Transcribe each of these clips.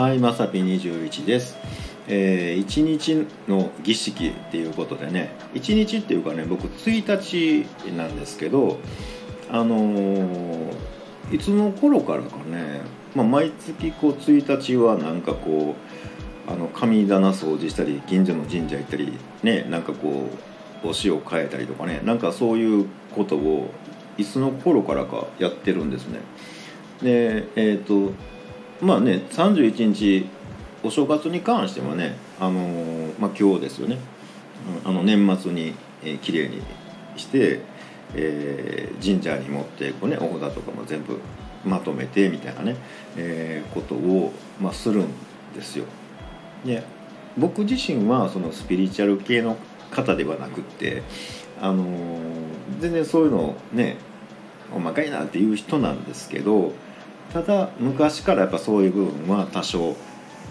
はい、まさぴ21です。えー、一日の儀式っていうことでね、一日っていうかね、僕1日なんですけど、あのーいつの頃からかね、まあ、毎月こう1日はなんかこうあの神棚掃除したり近所の神社行ったりねなんかこうお塩変えたりとかねなんかそういうことをいつの頃からかやってるんですね。でえっ、とまあね31日お正月に関してはねあのーまあ、今日ですよねあの年末に、えー、きれいにして、えー神社に持ってこう、ね、お札とかも全部まとめてみたいなね、えーことを、まあ、するんですよ。で僕自身はそのスピリチュアル系の方ではなくって、あのー全然そういうのねおまかいなっていう人なんですけどただ昔からやっぱそういう部分は多少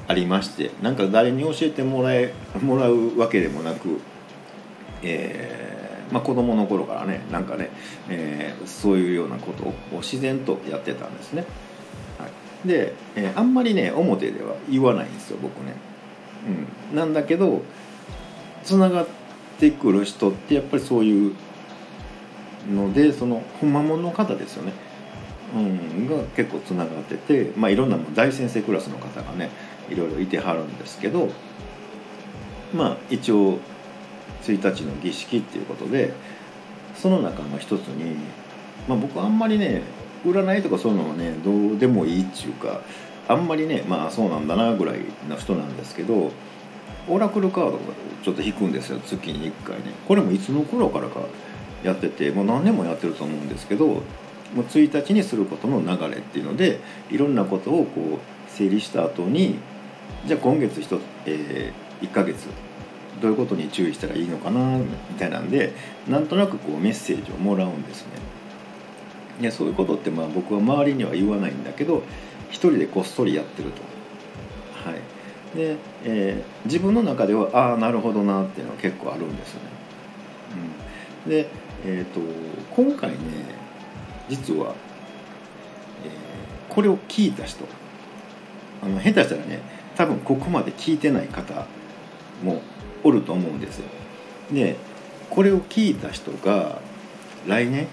ありましてなんか誰に教えてもらえ もらうわけでもなく、えーまあ、子供の頃からねなんかね、えーそういうようなことを自然とやってたんですね。はい、で、えーあんまりね表では言わないんですよ僕ね。うん、なんだけどつながってくる人ってやっぱりそういうのでそのほんまもの方ですよね。うん、が結構つながってて、まあ、いろんな大先生クラスの方がねいろいろいてはるんですけどまあ一応1日の儀式っていうことでその中の一つに、まあ、僕あんまりね占いとかそういうのはねどうでもいいっていうかあんまりねまあそうなんだなぐらいの人なんですけどオラクルカードをちょっと引くんですよ月に1回ね。これもいつの頃からかやっててもう何年もやってると思うんですけどもう1日にすることの流れっていうのでいろんなことをこう整理した後にじゃあ今月 1, えー、1ヶ月どういうことに注意したらいいのかなみたいなんでなんとなくこうメッセージをもらうんですね。でそういうことってまあ僕は周りには言わないんだけど一人でこっそりやってると。はいでえー自分の中ではああなるほどなっていうのは結構あるんですよね。うん、で、えー、と今回ね実は、えーこれを聞いた人あの下手したらね多分ここまで聞いてない方もおると思うんですよ。でこれを聞いた人が来年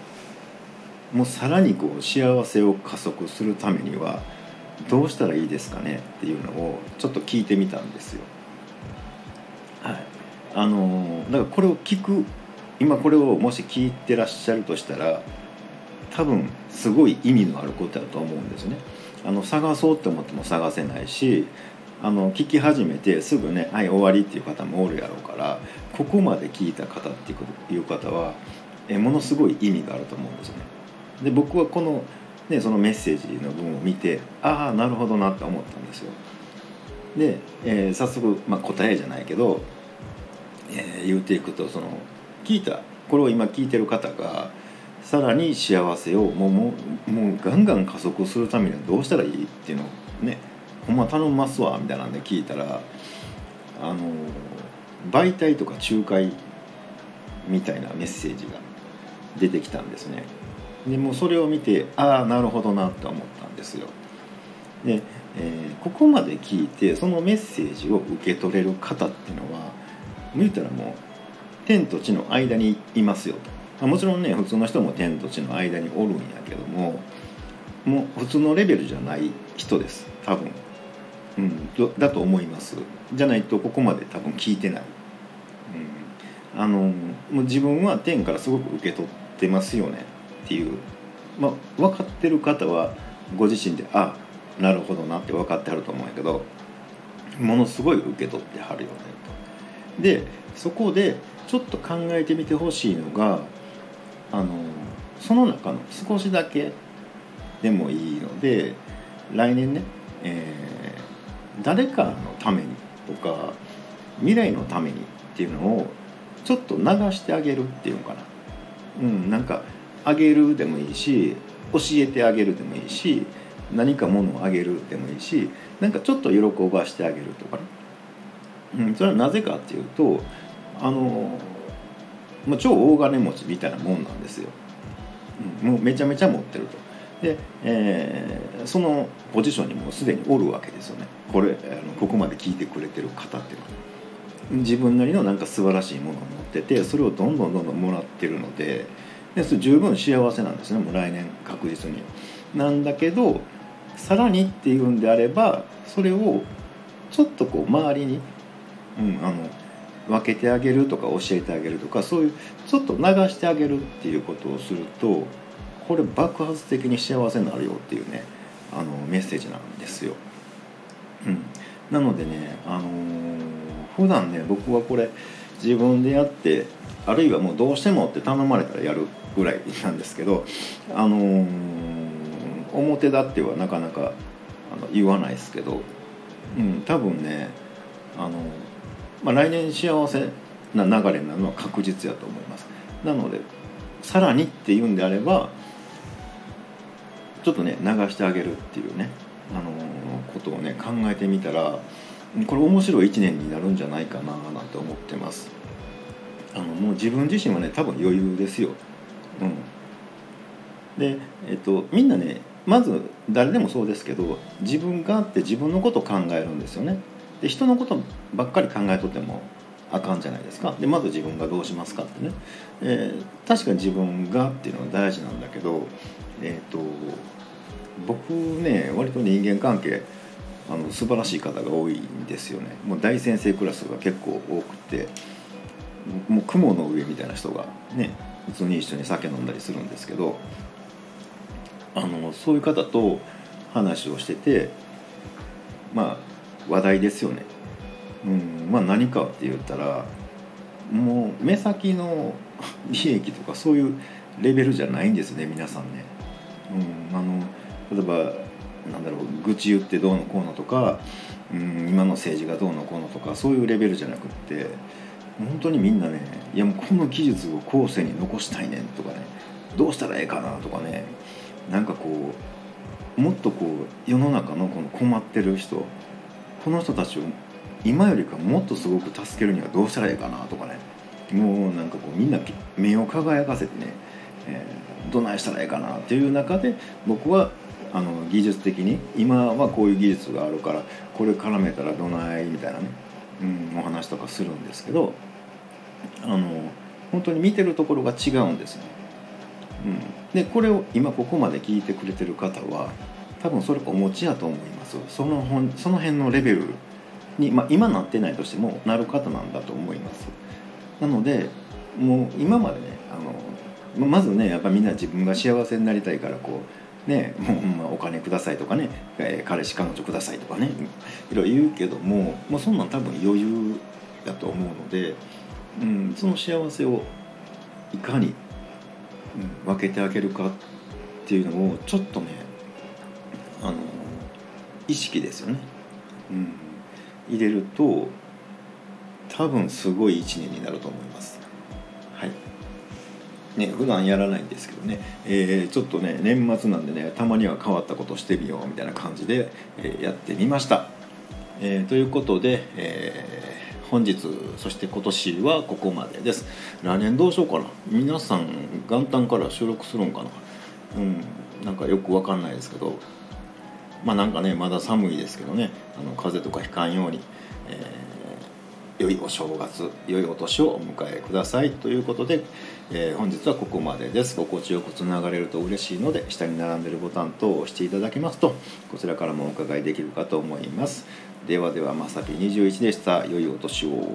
もうさらにこう幸せを加速するためにはどうしたらいいですかね？っていうのをちょっと聞いてみたんですよ。はい、あのだからこれを聞く今これをもし聞いてらっしゃるとしたら多分すごい意味のあることだと思うんですね。あの探そうって思っても探せないしあの聞き始めてすぐね「はい終わり」っていう方もおるやろうからここまで聞いた方っていうこという方はえものすごい意味があると思うんですよね。で僕はこの,、ね、そのメッセージの文を見てああなるほどなって思ったんですよ。で、えー早速、まあ、答えじゃないけど、えー言っていくとその聞いたこれを今聞いてる方がさらに幸せをもうもうもうガンガン加速するためにはどうしたらいいっていうのをねほんま頼ますわみたいなんで聞いたらあの媒体とか仲介みたいなメッセージが出てきたんですね。でもそれを見てああなるほどなって思ったんですよ。で、えーここまで聞いてそのメッセージを受け取れる方っていうのは言ったらもう天と地の間にいますよと。あもちろんね普通の人も天と地の間におるんやけどももう普通のレベルじゃない人です。多分、うん、だと思います。じゃないとここまで多分聞いてない、うん、あのもう自分は天からすごく受け取ってますよね。っていう、まあ、分かってる方はご自身であなるほどなって分かってはると思うんやけどものすごい受け取ってはるよねと。でそこでちょっと考えてみてほしいのがあのその中の少しだけでもいいので来年ね、えー誰かのためにとか未来のためにっていうのをちょっと流してあげるっていうのかな。うん、なんかあげるでもいいし教えてあげるでもいいし何か物をあげるでもいいしなんかちょっと喜ばしてあげるとかね、うん、それはなぜかっていうとあの、まあ、超大金持ちみたいなもんなんですよ、うん、もうめちゃめちゃ持ってると。で、えー、そのポジションにもうすでにおるわけですよね。これあのここまで聞いてくれてる方っていうのは。自分なりのなんか素晴らしいものを持っててそれをどんどんどんどんもらってるのででそれ十分幸せなんですね。もう来年確実に。なんだけどさらにっていうんであればそれをちょっとこう周りに、うん、あの分けてあげるとか教えてあげるとかそういうちょっと流してあげるっていうことをするとこれ爆発的に幸せになるよっていうねあのメッセージなんですよ。うん、なのでね、あのー、普段ね僕はこれ自分でやってあるいはもうどうしてもって頼まれたらやるぐらいなんですけど、あのー、表立ってはなかなかあの言わないですけど、うん、多分ね、あのー、まあ、来年幸せな流れなのは確実やと思います。なのでさらにっていうんであればちょっとね流してあげるっていうね、あのー、ことをね考えてみたらこれ面白い1年になるんじゃないかななんて思ってます。あのもう自分自身はね多分余裕ですよ。うん。でえっとみんなねまず誰でもそうですけど自分があって自分のことを考えるんですよね。で人のことばっかり考えとってもあかんじゃないですか。でまず自分がどうしますかってね、えー、確かに自分がっていうのは大事なんだけどえっ、ー、と僕ね割と人間関係あの素晴らしい方が多いんですよね。もう大先生クラスが結構多くてもう雲の上みたいな人がね普通に一緒に酒飲んだりするんですけどあのそういう方と話をしててまあ話題ですよね、うんまあ、何かって言ったらもう目先の 利益とかそういうレベルじゃないんですね皆さんね。うん、あの例えばなんだろう愚痴言ってどうのこうのとか、うん、今の政治がどうのこうのとかそういうレベルじゃなくって本当にみんなねいやもうこの技術を後世に残したいねんとかねどうしたらええかなとかねなんかこうもっとこう世の中のこの困ってる人この人たちを今よりかもっとすごく助けるにはどうしたらええかなとかねもうなんかこうみんな目を輝かせてね、えー、どないしたらええかなっていう中で僕はあの技術的に今はこういう技術があるからこれ絡めたらどないみたいなね、うん、お話とかするんですけどあの本当に見てるところが違うんですね。うん、でこれを今ここまで聞いてくれてる方は多分それお持ちやと思います。その本その辺のレベルに、まあ、今なってないとしてもなる方なんだと思います。なのでもう今までねあのまずねやっぱみんな自分が幸せになりたいからこうねもうまあお金くださいとかね、えー、彼氏彼女くださいとかねいろいろ言うけどももうそんなん多分余裕だと思うので、うん、その幸せをいかに、うん、分けてあげるかっていうのをちょっとねあの意識ですよね、うん、入れると多分すごい一年になると思います。はい。ね普段やらないんですけどね、えー、ちょっとね年末なんでねたまには変わったことしてみようみたいな感じで、えー、やってみました、えー、ということで、えー本日そして今年はここまでです。来年どうしようかな。皆さん元旦から収録するんかな。うん。なんかよくわかんないですけどまあなんかねまだ寒いですけどねあの風邪とかひかんように、えー、良いお正月良いお年をお迎えくださいということで、えー、本日はここまでです。心地よくつながれると嬉しいので下に並んでるボタン等を押していただきますとこちらからもお伺いできるかと思います。ではではまさぴ21でした。良いお年を。